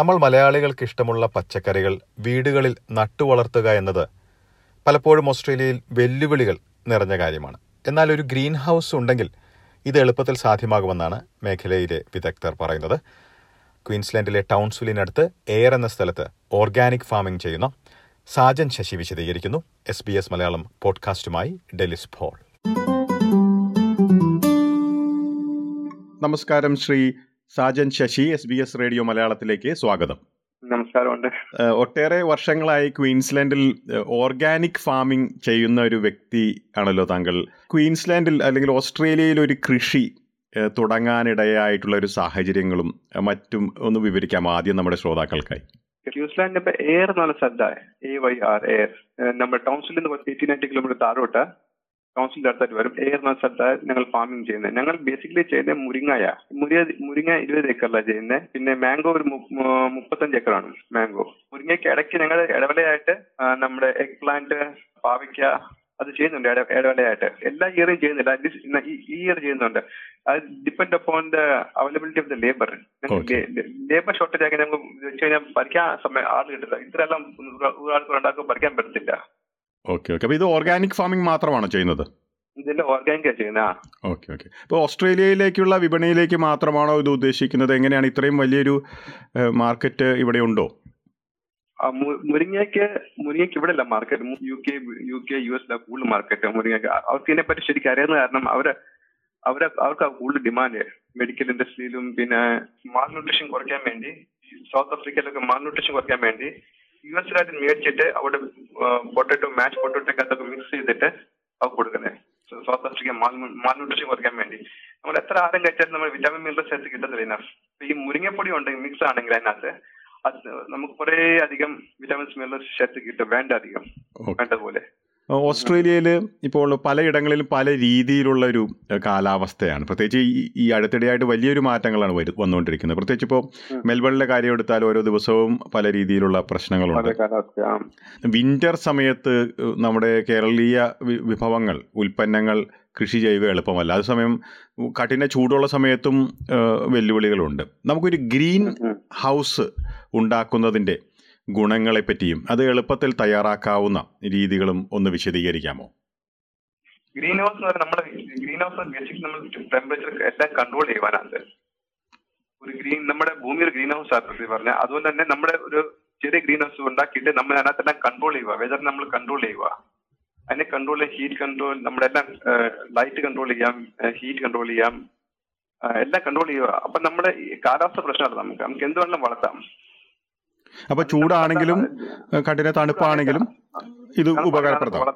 നമ്മൾ മലയാളികൾക്ക് ഇഷ്ടമുള്ള പച്ചക്കറികൾ വീടുകളിൽ നട്ടുവളർത്തുക എന്നത് പലപ്പോഴും ഓസ്ട്രേലിയയിൽ വെല്ലുവിളികൾ നിറഞ്ഞ കാര്യമാണ്. എന്നാൽ ഒരു ഗ്രീൻ ഹൗസ് ഉണ്ടെങ്കിൽ ഇത് എളുപ്പത്തിൽ സാധ്യമാകുമെന്നാണ് മേഖലയിലെ വിദഗ്ധർ പറയുന്നത്. ക്വീൻസ്ലാൻഡിലെ ടൗൺസുലിനടുത്ത് എയർ എന്ന സ്ഥലത്ത് ഓർഗാനിക് ഫാമിംഗ് ചെയ്യുന്ന സാജൻ ശശി വിശദീകരിക്കുന്നു. എസ് ബി എസ് മലയാളം പോഡ്കാസ്റ്റുമായി ഡെലിസ് ഫോൾ നമസ്കാരം Shri Sajan Sasi S B S radio മലയാളത്തിലേക്ക് സ്വാഗതം. നമസ്കാരമുണ്ട്. ഒട്ടേറെ വർഷങ്ങളായി ക്വീൻസ്ലാൻഡിൽ ഓർഗാനിക് ഫാമിംഗ് ചെയ്യുന്ന ഒരു വ്യക്തി ആണല്ലോ താങ്കൾ. ക്വീൻസ്ലാൻഡിൽ അല്ലെങ്കിൽ ഓസ്ട്രേലിയയിൽ ഒരു കൃഷി തുടങ്ങാനിടയായിട്ടുള്ള ഒരു സാഹചര്യങ്ങളും മറ്റും ഒന്ന് വിവരിക്കാം ആദ്യം നമ്മുടെ ശ്രോതാക്കൾക്കായി. ഇപ്പൊ എയർ എന്ന് പറഞ്ഞ സ്ഥലത്ത എ വൈ ആർ എയർ നമ്മുടെ ടൗൺസിൽ നിന്ന് എയ്റ്റി നയന്റി കിലോമീറ്റർ താഴോട്ട് ടൗൺസിലിന്റെ അടുത്തായിട്ട് വരും. എയർ എന്ന സ്ഥലത്താണ് ഞങ്ങൾ ഫാമിംഗ് ചെയ്യുന്നത്. ഞങ്ങൾ ബേസിക്കലി ചെയ്യുന്നത് മുരിങ്ങായ. മുരിങ്ങ മുരിങ്ങ ഇരുപത് ഏക്കറിലാണ് ചെയ്യുന്നത്. പിന്നെ മാംഗോ ഒരു മുപ്പത്തഞ്ച് ഏക്കറാണ് മാംഗോ മുരിങ്ങയ്ക്ക് ഇടയ്ക്ക് ഞങ്ങൾ ഇടവേളയായിട്ട് നമ്മുടെ എഗ് പ്ലാന്റ് പാവയ്ക്ക അത് ചെയ്യുന്നുണ്ട് ഇട- ഇടവേളയായിട്ട് എല്ലാ ഇയറും ചെയ്യുന്നില്ല. അറ്റ്ലീസ്റ്റ് ഈ ഇയർ ചെയ്യുന്നുണ്ട്. അത് depend upon the availability of the labour. Labour shortage ആക്കി നമുക്ക് വെച്ച് കഴിഞ്ഞാൽ പഠിക്കാൻ സമയം ആൾ കിട്ടില്ല ഇത്രയെല്ലാം ഒരാൾക്ക് ഉണ്ടാക്കുമ്പോൾ പഠിക്കാൻ പറ്റത്തില്ല. ഓക്കെ ഓക്കെ അപ്പോൾ ഇത് ഓർഗാനിക് ഫാമിംഗ് മാത്രമാണോ ചെയ്യുന്നത്? ഇതെല്ലാം ഓർഗാനിക്കാ ചെയ്യുന്ന ഓക്കെ ഓക്കെ ഇപ്പോൾ ഓസ്ട്രേലിയയിലേക്കുള്ള വിപണിയിലേക്ക് മാത്രമാണോ ഇത് ഉദ്ദേശിക്കുന്നത്? എങ്ങനെയാണ് ഇത്രയും വലിയൊരു മാർക്കറ്റ് ഇവിടെ ഉണ്ടോ? മുരിങ്ങയ്ക്ക് മുരിങ്ങയ്ക്ക് ഇവിടെ അല്ല market U K U K U S കൂടുതൽ മാർക്കറ്റ് മുരിങ്ങയ്ക്ക് അവർക്ക് ഇതിനെ പറ്റി ശരിക്കും അറിയുന്ന കാരണം അവർ അവരെ അവർക്ക് കൂടുതൽ ഡിമാൻഡ് മെഡിക്കൽ ഇൻഡസ്ട്രിയിലും പിന്നെ മാൽ ന്യൂട്രീഷൻ കുറയ്ക്കാൻ വേണ്ടി സൗത്ത് ആഫ്രിക്കയിലൊക്കെ മാൽ ന്യൂട്രീഷൻ കുറയ്ക്കാൻ വേണ്ടി യു എസിലായിട്ട് മേടിച്ചിട്ട് അവിടെ പൊട്ടറ്റോ മാച്ച് പൊട്ടറ്റോ അതൊക്കെ മിക്സ് ചെയ്തിട്ട് അവ കൊടുക്കുന്നത് South Africa mal malnutrition കുറയ്ക്കാൻ വേണ്ടി. നമ്മൾ എത്ര ആരും കഴിച്ചാലും നമ്മൾ വിറ്റാമിൻ മിനറൽസ് ചേർത്ത് കിട്ടത്തില്ല ഇതിനകത്ത് ഈ മുരിങ്ങപ്പൊടി ഉണ്ടെങ്കിൽ മിക്സ് ആണെങ്കിൽ അതിനകത്ത് അത് നമുക്ക് കുറേ അധികം വിറ്റാമിൻസ് മിനറൽസ് ചേർത്ത് കിട്ടും. വേണ്ട അധികം. വേണ്ടതുപോലെ. വേണ്ട പോലെ ഓസ്ട്രേലിയയിൽ ഇപ്പോൾ പലയിടങ്ങളിലും പല രീതിയിലുള്ള ഒരു കാലാവസ്ഥയാണ്. പ്രത്യേകിച്ച് ഈ ഈ അടുത്തിടെയായിട്ട് വലിയൊരു മാറ്റങ്ങളാണ് വരു വന്നുകൊണ്ടിരിക്കുന്നത്. പ്രത്യേകിച്ച് ഇപ്പോൾ മെൽബണിലെ കാര്യം എടുത്താൽ ഓരോ ദിവസവും പല രീതിയിലുള്ള പ്രശ്നങ്ങളുണ്ട്. വിന്റർ സമയത്ത് നമ്മുടെ കേരളീയ വിഭവങ്ങൾ ഉൽപ്പന്നങ്ങൾ കൃഷി ചെയ്യുക എളുപ്പമല്ല. അതേസമയം കഠിന ചൂടുള്ള സമയത്തും വെല്ലുവിളികളുണ്ട്. നമുക്കൊരു ഗ്രീൻ ഹൗസ് ഉണ്ടാക്കുന്നതിന്റെ ഗുണങ്ങളെ പറ്റിയും അത് എളുപ്പത്തിൽ തയ്യാറാക്കാവുന്ന രീതികളും ഒന്ന് വിശദീകരിക്കാമോ? ഗ്രീൻ ഹൗസ് എന്ന് പറഞ്ഞാൽ നമ്മുടെ ഗ്രീൻ ഹൗസ് ബേസിക് നമ്മൾ ടെമ്പറേച്ചർ എല്ലാം കൺട്രോൾ ചെയ്യുവാനാണ്. ഒരു ഗ്രീൻ നമ്മുടെ ഭൂമി ഒരു ഗ്രീൻ ഹൗസ് ആക്കി പറഞ്ഞാൽ അതുകൊണ്ട് തന്നെ നമ്മുടെ ഒരു ചെറിയ ഗ്രീൻ ഹൗസ് ഉണ്ടാക്കിയിട്ട് നമ്മൾ അതിനകത്തെല്ലാം കൺട്രോൾ ചെയ്യുക വെതർ നമ്മൾ കൺട്രോൾ ചെയ്യുക അതിനെ കൺട്രോൾ ഹീറ്റ് കൺട്രോൾ നമ്മുടെ എല്ലാം ലൈറ്റ് കൺട്രോൾ ചെയ്യാം ഹീറ്റ് കൺട്രോൾ ചെയ്യാം എല്ലാം കൺട്രോൾ ചെയ്യുക അപ്പൊ നമ്മുടെ കാലാവസ്ഥ പ്രശ്നമല്ല നമുക്ക്. നമുക്ക് എന്ത് വേണമെങ്കിലും വളർത്താം. അപ്പോൾ ചൂടാണെങ്കിലും കഠിന തണുപ്പാണെങ്കിലും ഇത് ഉപകാരപ്രദമാണ്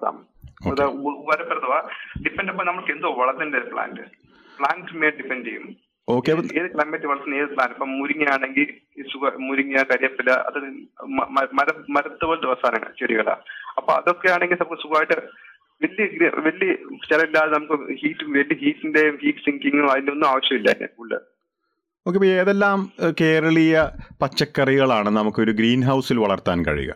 ഉപകാരപ്രദമാ. ഡിപ്പെൻഡ് അപ്പൊ നമുക്ക് എന്തോ വളത്തിന്റെ പ്ലാന്റ് പ്ലാന്റ് മേ ഡിപ്പെൻഡ് ചെയ്യും. ഓക്കെ. ഏത് ക്ലൈമറ്റ് വളർത്തുന്ന ഏത് പ്ലാന്റ് ഇപ്പൊ മുരിങ്ങ ആണെങ്കിൽ സുഖ മുരിങ്ങ കരിയപ്പില അത് മര മരത്ത് പോലത്തെ അവസാനങ്ങൾ ചെടികളാ. അപ്പൊ അതൊക്കെ ആണെങ്കിൽ നമുക്ക് സുഖമായിട്ട് വലിയ വലിയ ചിലവില്ലാതെ നമുക്ക് ഹീറ്റ് വലിയ ഹീറ്റിന്റെയും ഹീറ്റ് സിങ്കിങ്ങും അതിന്റെ ഒന്നും ആവശ്യമില്ല അതിന്റെ ഉള്ളിൽ ഓക്കെ ഇപ്പോൾ ഏതെല്ലാം കേരളീയ പച്ചക്കറികളാണ് നമുക്കൊരു ഗ്രീൻ ഹൗസിൽ വളർത്താൻ കഴിയുക?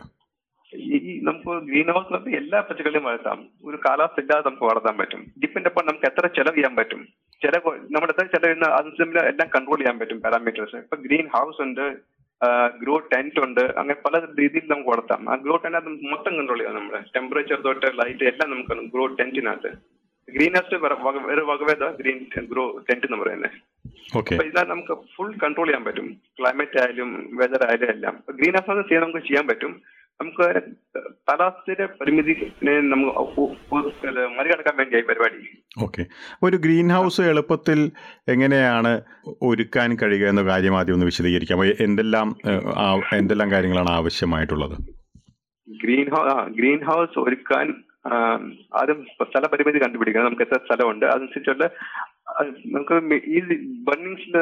ഈ നമുക്ക് ഗ്രീൻ ഹൗസിനകത്ത് എല്ലാ പച്ചക്കറികളും വളർത്താം. ഒരു കാലാവസ്ഥ ഇല്ലാതെ നമുക്ക് വളർത്താൻ പറ്റും. ഡിപ്പെൻഡ് അപ്പോൾ നമുക്ക് എത്ര ചെലവ് ചെയ്യാൻ പറ്റും. ചില നമ്മുടെ എത്ര ചെലവ് അതിന് എല്ലാം കൺട്രോൾ ചെയ്യാൻ പറ്റും പാരാമീറ്റേഴ്സ് ഇപ്പൊ ഗ്രീൻ ഹൗസ് ഉണ്ട് ഗ്രോ ടെന്റ് ഉണ്ട് അങ്ങനെ പല രീതിയിൽ നമുക്ക് വളർത്താം. ആ ഗ്രോ ടെന്റ് മൊത്തം കൺട്രോൾ ചെയ്യാം നമ്മുടെ ടെമ്പറേച്ചർ തൊട്ട് ലൈറ്റ് എല്ലാം നമുക്ക് ഗ്രോ ടെന്റിനകത്ത് ഗ്രീൻ ഹൗസ് വേറെ വകഭേദ ഗ്രീൻ ഗ്രോ ടെന്റ് എന്ന് പറയുന്നത് അപ്പൊ ഇതിനകത്ത് നമുക്ക് ഫുൾ കൺട്രോൾ ചെയ്യാൻ പറ്റും. ക്ലൈമറ്റ് ആയാലും വെതർ ആയാലും എല്ലാം. ഗ്രീൻ ഹൗസ് ചെയ്യാൻ നമുക്ക് ചെയ്യാൻ പറ്റും. നമുക്ക് കാലാവസ്ഥയുടെ പരിമിതി നമുക്ക് മറികടക്കാൻ വേണ്ടിയായി പരിപാടി. ഓക്കെ ഒരു ഗ്രീൻ ഹൗസ് എളുപ്പത്തിൽ എങ്ങനെയാണ് ഒരുക്കാൻ കഴിയുക എന്ന കാര്യം ആദ്യം ഒന്ന് വിശദീകരിക്കാം. എന്തെല്ലാം എന്തെല്ലാം കാര്യങ്ങളാണ് ആവശ്യമായിട്ടുള്ളത്? ഗ്രീൻ ഹൗസ് ഗ്രീൻ ഹൗസ് ഒരുക്കാൻ ആദ്യം സ്ഥല പരിമിതി കണ്ടുപിടിക്കണം. നമുക്ക് എത്ര സ്ഥലമുണ്ട്. അതനുസരിച്ചുള്ള നമുക്ക് ഈ ബണ്ണിങ്സിന്റെ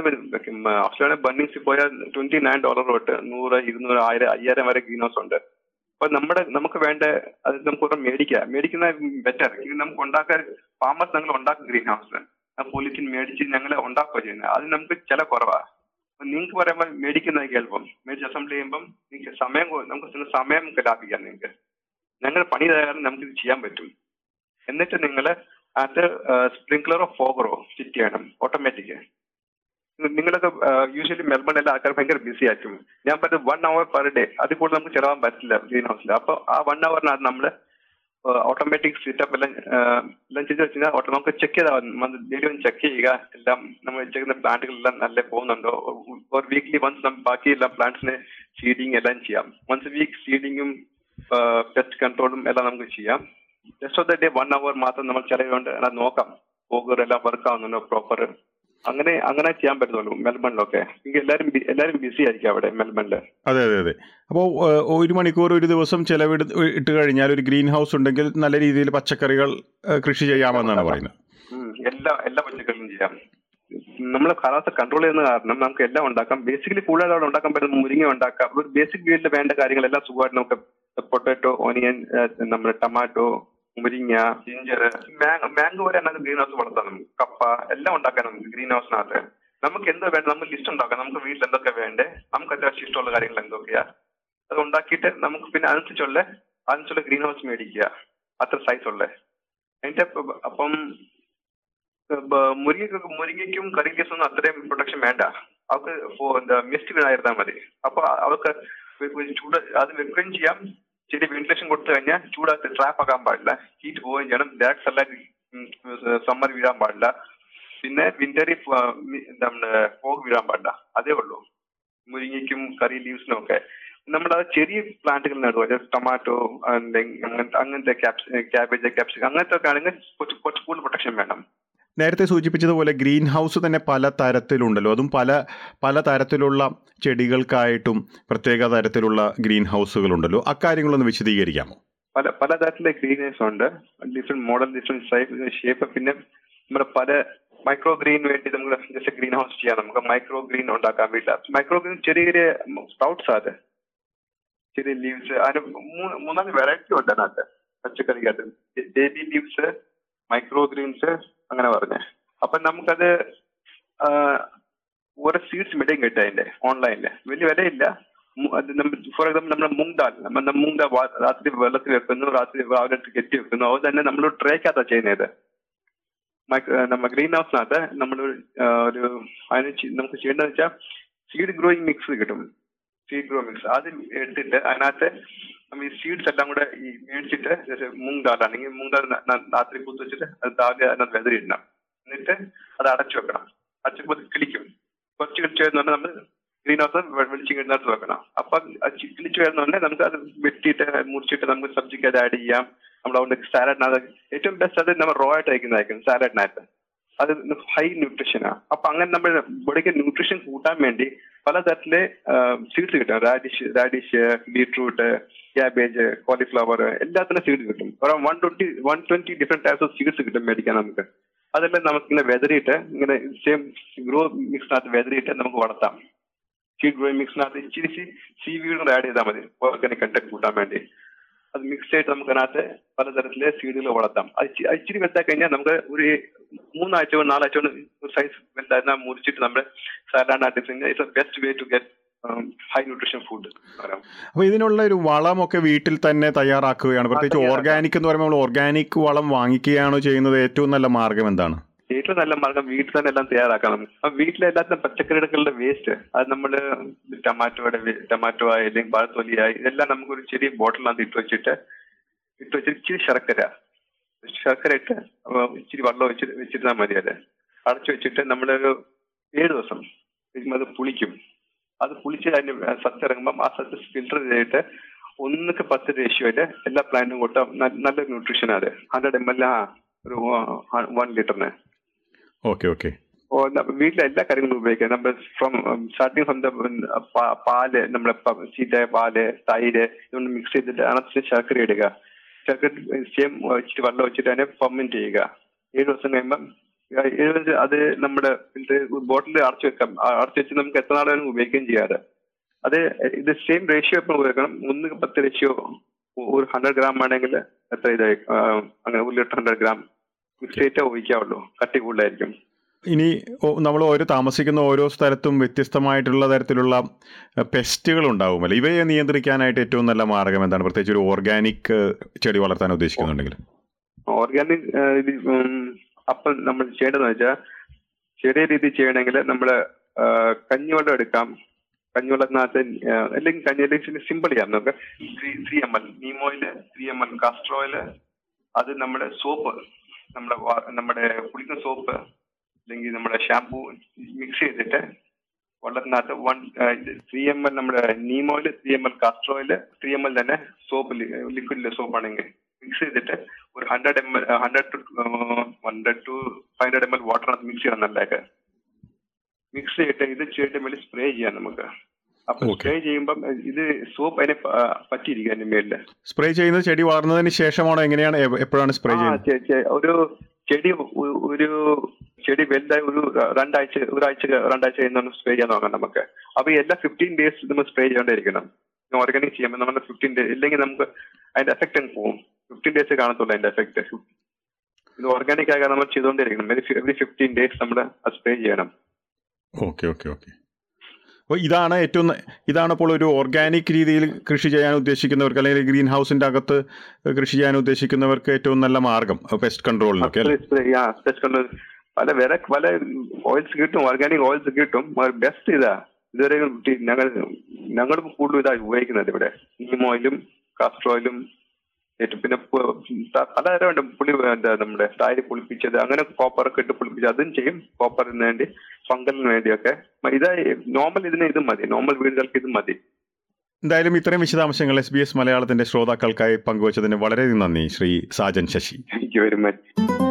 ഓസ്ട്രേലിയ ബണ്ണിങ്സിൽ പോയാൽ ട്വന്റി നയൻ ഡോളർ തൊട്ട് നൂറ് ഇരുന്നൂറ് ആയിരം അയ്യായിരം വരെ ഗ്രീൻ ഹൗസ് ഉണ്ട്. അപ്പൊ നമ്മുടെ നമുക്ക് വേണ്ട അത് നമുക്ക് കുറെ മേടിക്കാം. മേടിക്കുന്ന ബെറ്റർ ഇത് നമുക്ക് ഉണ്ടാക്കാൻ ഫാമേഴ്സ് ഞങ്ങൾ ഉണ്ടാക്കും ഗ്രീൻ ഹൗസ് പോളിത്തീൻ മേടിച്ച് ഞങ്ങൾ ഉണ്ടാക്കുക ചെയ്യുന്നത്. അത് നമുക്ക് ചില കുറവാ. നിങ്ങൾക്ക് പറയുമ്പോൾ മേടിക്കുന്നതായിരിക്കും എളുപ്പം മേടിച്ച് അസംബ്ലി ചെയ്യുമ്പം നിങ്ങൾക്ക് സമയം നമുക്ക് സമയം ലാഭിക്കാം നിങ്ങൾക്ക്. ഞങ്ങൾ പണി തയ്യാറും നമുക്ക് ഇത് ചെയ്യാൻ പറ്റും എന്നിട്ട് നിങ്ങൾ അത് സ്പ്രിങ്ക്ലറോ ഫോഗറോ ഫിറ്റ് ചെയ്യണം ഓട്ടോമാറ്റിക് നിങ്ങളൊക്കെ യൂഷ്വലി മെൽബണിലെ ആൾക്കാർ ഭയങ്കര ബിസി ആയിരിക്കും. ഞാൻ പറ്റും വൺ അവർ പെർ ഡേ അതിൽ കൂടുതൽ നമുക്ക് ചിലവാൻ പറ്റില്ല ഗ്രീൻ ഹൗസിൽ അപ്പൊ ആ വൺ അവറിനകത്ത് നമ്മൾ ഓട്ടോമാറ്റിക് സെറ്റപ്പ് എല്ലാം എല്ലാം ചെയ്ത് വെച്ചാൽ നമുക്ക് ചെക്ക് ചെയ്താൽ ഡെയിലി ഒന്ന് ചെക്ക് ചെയ്യുക. എല്ലാം നമ്മൾ ചെയ്യുന്ന പ്ലാന്റുകളെല്ലാം നല്ല പോകുന്നുണ്ടോ? ഒരു വീക്ക്ലി വൺസ് ബാക്കി എല്ലാ പ്ലാന്റ്സിന് സീഡിങ് എല്ലാം ചെയ്യാം. വൺസ് വീക്ക് സീഡിങ്ങും പെസ്റ്റ് കൺട്രോളും എല്ലാം നമുക്ക് ചെയ്യാം. Just of the day one hour മാത്രം നമ്മൾ ചിലവുണ്ട് എല്ലാം നോക്കാം. പോകർ എല്ലാം വർക്ക് ആവുന്നുണ്ടോ പ്രോപ്പർ അങ്ങനെ അങ്ങനെ ചെയ്യാൻ പറ്റുന്നുള്ളൂ മെൽബണിലൊക്കെ. എല്ലാവരും എല്ലാരും ബിസി ആയിരിക്കും അവിടെ മെൽബണിൽ അതെ അതെ അതെ. അപ്പോൾ ഒരു മണിക്കൂർ ഒരു ദിവസം ചെലവിട് ഇട്ട് കഴിഞ്ഞാൽ ഒരു ഗ്രീൻ ഹൗസ് ഉണ്ടെങ്കിൽ നല്ല രീതിയിൽ പച്ചക്കറികൾ കൃഷി ചെയ്യാമെന്നാണ് പറയുന്നത്. എല്ലാ എല്ലാ പച്ചക്കറികളും ചെയ്യാം. നമ്മൾ കാലാവസ്ഥ കൺട്രോൾ ചെയ്യുന്ന കാരണം നമുക്ക് എല്ലാം ഉണ്ടാക്കാം. ബേസിക്കലി കൂടുതൽ അവിടെ ഉണ്ടാക്കാൻ പറ്റുന്ന മുരിങ്ങ ഉണ്ടാക്കാം. ഒരു ബേസിക് വീട്ടിൽ വേണ്ട കാര്യങ്ങളെല്ലാം സുഖമായിട്ട് നമുക്ക് പൊട്ടാറ്റോ ഓനിയൻ നമ്മുടെ ടൊമാറ്റോ മുരിങ്ങ ജിഞ്ചർ മാംഗോ വരെ നമുക്ക് ഗ്രീൻ ഹൗസ് വളർത്താം നമുക്ക്. കപ്പ എല്ലാം ഉണ്ടാക്കാൻ നമുക്ക് ഗ്രീൻ ഹൗസിനകത്ത് നമുക്ക് എന്താ വേണ്ട നമുക്ക് ലിസ്റ്റ് ഉണ്ടാക്കാം. നമുക്ക് വീട്ടിൽ എന്തൊക്കെ വേണ്ടേ നമുക്ക് അത്യാവശ്യം ഇഷ്ടമുള്ള കാര്യങ്ങൾ എന്തൊക്കെയാ അത് ഉണ്ടാക്കിയിട്ട് നമുക്ക് പിന്നെ അനുസരിച്ചുള്ള അനുസരിച്ചുള്ള ഗ്രീൻ ഹൗസ് മേടിക്കുക. അത്ര സൈസ് ഉള്ള. അതിന്റെ അപ്പം ബ- മുരിങ്ങയ്ക്ക് കറിക്കേസും അത്രയും പ്രൊട്ടക്ഷൻ വേണ്ട. അവർക്ക് എന്താ മിസ്റ്റ് വീണായിരുന്നാൽ മതി. അപ്പൊ അവർക്ക് ചൂട് അത് വെക്കുകയും ചെയ്യാം. ശരി വെന്റിലേഷൻ കൊടുത്തു കഴിഞ്ഞാൽ ചൂടാക്കി ട്രാപ്പ് ആക്കാൻ പാടില്ല. ഹീറ്റ് പോവുകയും ചെയ്യണം. ഡയറക്ട് സൺലൈറ്റ് സമ്മർ വീഴാൻ പാടില്ല. പിന്നെ വിന്ററിൽ നമ്മുടെ ഫോഗ് വീഴാൻ പാടില്ല. അതേ ഉള്ളൂ. മുരിങ്ങയ്ക്കും കറി ലീവ്സിനും ഒക്കെ. നമ്മുടെ ചെറിയ പ്ലാന്റുകൾ നടുക. ടൊമാറ്റോ അങ്ങനത്തെ അങ്ങനത്തെ ക്യാബേജ് ക്യാപ്സിക്കം അങ്ങനത്തെ ഒക്കെ ആണെങ്കിൽ കുറച്ച് കുറച്ച് കൂടുതൽ പ്രൊട്ടക്ഷൻ വേണം. നേരത്തെ സൂചിപ്പിച്ചതുപോലെ ഗ്രീൻ ഹൗസ് തന്നെ പല തരത്തിലുണ്ടല്ലോ. അതും പല പല തരത്തിലുള്ള ചെടികൾക്കായിട്ടും പ്രത്യേക തരത്തിലുള്ള ഗ്രീൻ ഹൗസുകളുണ്ടല്ലോ. അക്കാര്യങ്ങളൊന്ന് വിശദീകരിക്കാമോ? പല പല തരത്തിലെ ഗ്രീൻ ഹൗസ് ഉണ്ട്. Different model different shape. പിന്നെ നമ്മുടെ പല മൈക്രോ ഗ്രീൻ വേണ്ടി നമുക്ക് ജസ്റ്റ് ഗ്രീൻ ഹൗസ് ചെയ്യാം. നമുക്ക് മൈക്രോ ഗ്രീൻ ഉണ്ടാക്കാൻ വേണ്ടി. മൈക്രോ ഗ്രീൻ ചെറിയ ചെറിയ സ്പ്രൗട്ട്സ് അത്. ചെറിയ ലീവ്സ് അതിന് മൂന്ന് മൂന്നാൽ വെറൈറ്റി ഉണ്ട് അതിനകത്ത്. പച്ചക്കറിക്കകത്ത്. ബേബി ലീവ്സ് മൈക്രോ ഗ്രീൻസ് അങ്ങനെ പറഞ്ഞേ. അപ്പൊ നമുക്കത് ഒരു സീഡ്സ് മെഡിയും കിട്ടും അതിന്റെ ഓൺലൈനിൽ വലിയ വിലയില്ല. ഫോർ എക്സാമ്പിൾ നമ്മുടെ മൂങ് ദാൽ നമ്മൾ മൂങ് ദാൽ രാത്രി വെള്ളത്തിൽ വെക്കുന്നു രാത്രി രാവിലെ കെട്ടി വെക്കുന്നു. അത് തന്നെ നമ്മൾ ട്രേക്കാത്ത ചെയ്യുന്നത്. നമ്മ ഗ്രീൻ ഹൗസിനകത്ത് നമ്മൾ ഒരു അതിന് നമുക്ക് ചെയ്യേണ്ടതെന്ന് വെച്ചാൽ സീഡ് ഗ്രോയിങ് മിക്സ് കിട്ടും. സീഡ് ഗ്രോ മിക്സ് അത് എടുത്തിട്ട് അതിനകത്ത് നമ്മൾ ഈ സീഡ്സ് എല്ലാം കൂടെ ഈ മേടിച്ചിട്ട് ഒരു ദാൽ ആണെങ്കിൽ മൂങ് ദാൽ രാത്രി കുത്തി വെച്ചിട്ട് അത് രാവിലെ അതിനകത്ത് വെതറിയിടണം. എന്നിട്ട് അത് അടച്ചു വെക്കണം. അടച്ചപ്പോൾ കിളിക്കും. കുറച്ച് കിളിച്ചു വരുന്നുണ്ട് നമ്മൾ ഹൗസ് വെളിച്ചം കിട്ടുന്നിടത്ത് വെക്കണം. അപ്പൊ കിളിച്ചു വരുന്നുണ്ട് നമുക്ക് അത് വെട്ടിയിട്ട് മുറിച്ചിട്ട് നമുക്ക് സബ്ജിക്ക് അത് ആഡ് ചെയ്യാം. നമ്മൾ അതുകൊണ്ട് സാലഡിനകത്ത് ഏറ്റവും ബെസ്റ്റ് അത് നമ്മൾ റോ ആയിട്ട് കഴിക്കുന്നതായിരിക്കും സാലഡിനകത്ത് അത്. ഹൈ ന്യൂട്രീഷനാണ് അപ്പൊ അങ്ങനെ നമ്മുടെ ബോഡിക്ക് ന്യൂട്രീഷൻ കൂട്ടാൻ വേണ്ടി പലതരത്തിലെ സീഡ്സ് കിട്ടും. Radish radish beetroot cabbage cauliflower എല്ലാത്തിനും സീഡ്സ് കിട്ടും. One twenty one twenty different types of seeds കിട്ടും മേടിക്കാൻ നമുക്ക്. അതെല്ലാം നമുക്ക് ഇങ്ങനെ വെതറിയിട്ട് ഇങ്ങനെ സെയിം ഗ്രോ മിക്സിനകത്ത് വെതറിയിട്ട് നമുക്ക് വളർത്താം. സീഡ് ഗ്രോ മിക്സിനകത്ത് ഇച്ചിരി സി വീടും ആഡ് ചെയ്താൽ മതി. ഓർഗാനിക് കണ്ടന്റ് കൂട്ടാൻ വേണ്ടി. അത് മിക്സ് ആയിട്ട് നമുക്ക് അതിനകത്ത് പലതരത്തിലെ സീഡുകൾ വളർത്താം. അത് ഇച്ചി- ഇച്ചിരി വലുതായി കഴിഞ്ഞാൽ നമുക്ക് ഒരു മൂന്നാഴ്ച കൊണ്ട് നാലാഴ്ച കൊണ്ട് ഒരു സൈസ് വലുതായിരുന്ന മുറിച്ചിട്ട് നമ്മുടെ salad it's a best way to get high nutrition food അപ്പൊ ഇതിനുള്ള ഒരു വളമൊക്കെ വീട്ടിൽ തന്നെ തയ്യാറാക്കുകയാണ്. പ്രത്യേകിച്ച് ഓർഗാനിക് എന്ന് പറയുമ്പോൾ ഓർഗാനിക് വളം വാങ്ങിക്കുകയാണോ ചെയ്യുന്നത്. ഏറ്റവും നല്ല മാർഗം എന്താണ്? ഏറ്റവും നല്ല മാർഗം വീട്ടിൽ തന്നെ എല്ലാം തയ്യാറാക്കണം. ആ വീട്ടിലെ എല്ലാത്തിനും പച്ചക്കറികളുടെ വേസ്റ്റ് അത് നമ്മൾ ടൊമാറ്റോയുടെ ടൊമാറ്റോ അല്ലെങ്കിൽ വാഴത്തൊലിയായി ഇതെല്ലാം നമുക്ക് ഒരു ചെറിയ ബോട്ടിലിനകത്ത് ഇട്ട് വെച്ചിട്ട് ഇട്ട് വെച്ചിട്ട് ഇച്ചിരി ശർക്കര ശർക്കര ഇട്ട് ഇച്ചിരി വെള്ളം വെച്ചിട്ട് വെച്ചിരുന്നാൽ മതി അത്. അടച്ചു വെച്ചിട്ട് നമ്മളൊരു ഏഴ് ദിവസം അത് പുളിക്കും. അത് പുളിച്ച് അതിന് സത്ത് ഇറങ്ങുമ്പം ആ സത്ത് ഫിൽട്ടർ ചെയ്തിട്ട് ഒന്നൊക്കെ പത്ത് റേഷ്യോയിൽ എല്ലാ പ്ലാന്റും കൂട്ടാം നല്ല ന്യൂട്രീഷൻ അത്. ഹൺഡ്രഡ് എം എൽ ആ ഒരു വൺ ലിറ്ററിന് ഓക്കെ ഓക്കെ. ഓ വീട്ടിലെ എല്ലാ കാര്യങ്ങളും ഉപയോഗിക്കാം. നമ്മൾ ഫ്രം സ്റ്റാർട്ടിങ് ഫ്രം ദ പാൽ പ- ചീറ്റായ പാൽ തൈര് ഇതൊന്ന് മിക്സ് ചെയ്തിട്ട് അതിനകത്ത് ശർക്കര ഇടുക. ശർക്കര സെയിം വെച്ചിട്ട് വെള്ളം വെച്ചിട്ട് അതിനെ ഫെർമെന്റ് ചെയ്യുക. ഏഴ് ദിവസം കഴിയുമ്പം അത് നമ്മുടെ ബോട്ടിൽ അടച്ചു വെക്കാം. അടച്ചു വെച്ച് നമുക്ക് എത്ര നാളും ഉപയോഗിക്കുകയും ചെയ്യാറ്. അത് ഇത് സെയിം റേഷ്യോ എപ്പോഴും ഉപയോഗിക്കണം. ഒന്ന് പത്ത് റേഷ്യോ ഒരു ഹൺഡ്രഡ് ഗ്രാം ആണെങ്കിൽ എത്ര ഇതായി അങ്ങനെ ഒരു ലിറ്റർ ഹൺഡ്രഡ് ഗ്രാം മിക്സ് ഒഴിക്കാവുള്ളൂ കട്ടി കൂടുതലായിരിക്കും ഇനി നമ്മൾ ഓരോ താമസിക്കുന്ന ഓരോ സ്ഥലത്തും വ്യത്യസ്തമായിട്ടുള്ള തരത്തിലുള്ള പെസ്റ്റുകൾ ഉണ്ടാവുമല്ലോ ഇവയെ നിയന്ത്രിക്കാനായിട്ട് ഏറ്റവും നല്ല മാർഗം എന്താണ്? പ്രത്യേകിച്ച് ഒരു ഓർഗാനിക് ചെടി വളർത്താൻ ഉദ്ദേശിക്കുന്നുണ്ടെങ്കിൽ. ഓർഗാനിക് അപ്പം നമ്മൾ ചെയ്യേണ്ടതെന്ന് വെച്ചാൽ ചെറിയ രീതിയിൽ ചെയ്യണമെങ്കിൽ നമ്മൾ കഞ്ഞിവെള്ളം എടുക്കാം. കഞ്ഞിവെള്ളത്തിനകത്ത് അല്ലെങ്കിൽ കഞ്ഞി അല്ലെങ്കിൽ സിമ്പിൾ ചെയ്യാം. നമുക്ക് three three M L neem oil three M L castor oil അത് നമ്മുടെ സോപ്പ് നമ്മുടെ നമ്മുടെ കുളിക്കുന്ന സോപ്പ് അല്ലെങ്കിൽ നമ്മുടെ ഷാംപൂ മിക്സ് ചെയ്തിട്ട് വെള്ളത്തിനകത്ത് വൺ ത്രീ എം എൽ നമ്മുടെ neem oil three M L castor oil three M L തന്നെ സോപ്പ് ലിക്വിഡ് സോപ്പ് ആണെങ്കിൽ മിക്സ് ചെയ്തിട്ട് ഒരു hundred M L hundred two hundred to five hundred M L വാട്ടറിനകത്ത് mix ചെയ്യണം നല്ലതൊക്കെ mix ചെയ്തിട്ട് ഇത് ചെയ്തിട്ട് മേളിൽ സ്പ്രേ ചെയ്യാം നമുക്ക്. അപ്പൊ. സ്പ്രേ ചെയ്യുമ്പം ഇത് സോപ്പ് അതിനെ പറ്റിയിരിക്കും അതിന്റെ മേളിൽ സ്പ്രേ ചെയ്യുന്നത് ചെടി വളർന്നതിന് ശേഷമാണോ? എങ്ങനെയാണ് എപ്പോഴാണ് സ്പ്രേ ചെയ്യുന്നത്? ഒരു ചെടി ഒരു ചെടി വലുതായി ഒരു രണ്ടാഴ്ച ഒരാഴ്ച രണ്ടാഴ്ച കഴിഞ്ഞാൽ സ്പ്രേ ചെയ്യാൻ നോക്കാം നമുക്ക്. അപ്പൊ എല്ലാ ഫിഫ്റ്റീൻ ഡേയ്സ് നമ്മൾ സ്പ്രേ ചെയ്യേണ്ടിയിരിക്കണം ഓർഗാനിക് ചെയ്യുമ്പോൾ നമ്മുടെ ഫിഫ്റ്റീൻ ഡേ ഇല്ലെങ്കിൽ നമുക്ക് അതിന്റെ എഫക്റ്റ് അങ്ങ് പോകും ഫിഫ്റ്റീൻ ഡേയ്സ് കാണത്തുള്ളൂ അതിന്റെ എഫക്റ്റ് ഇത് ഓർഗാനിക് ആകാൻ നമ്മൾ ചെയ്തുകൊണ്ടിരിക്കണം എവറി ഫിഫ്റ്റീൻ ഡേയ്സ് നമ്മൾ സ്പ്രേ ചെയ്യണം. ഓക്കെ ഓക്കെ ഓക്കെ അപ്പോൾ ഇതാണ് ഏറ്റവും ഇതാണ് ഇപ്പോൾ ഒരു ഓർഗാനിക് രീതിയിൽ കൃഷി ചെയ്യാൻ ഉദ്ദേശിക്കുന്നവർക്ക് അല്ലെങ്കിൽ ഗ്രീൻ ഹൗസിന്റെ അകത്ത് കൃഷി ചെയ്യാൻ ഉദ്ദേശിക്കുന്നവർക്ക് ഏറ്റവും നല്ല മാർഗം പെസ്റ്റ് കൺട്രോളിനൊക്കെ സ്പെഷ്യൽ പല വില പല ഓയിൽസ് കിട്ടും ഓർഗാനിക് ഓയിൽസ് കിട്ടും. ബെസ്റ്റ് ഇതാ. ഇതുവരെ ഞങ്ങൾ ഞങ്ങൾ കൂടുതൽ ഇതാ ഉപയോഗിക്കുന്നത് ഇവിടെ. നീം ഓയിലും കാസ്റ്റർ ഓയിലും ഏറ്റവും പിന്നെ പലതരം ഉണ്ട് പുളി എന്താ നമ്മുടെ താരി പുളിപ്പിച്ചത്. അങ്ങനെ കോപ്പർ ഒക്കെ ഇട്ട് പുളിപ്പിച്ചത് അതും ചെയ്യും. കോപ്പറിന് വേണ്ടി ഫംഗലിന് വേണ്ടിയൊക്കെ. ഇത് നോർമൽ ഇതിന് ഇത് മതി. നോർമൽ വീടുകൾക്ക് ഇത് മതി. എന്തായാലും ഇത്രയും വിശദാംശങ്ങൾ എസ് ബി എസ് മലയാളത്തിന്റെ ശ്രോതാക്കൾക്കായി പങ്കുവച്ചതിന് വളരെയധികം നന്ദി Shri Sajan Sasi. Thank you very much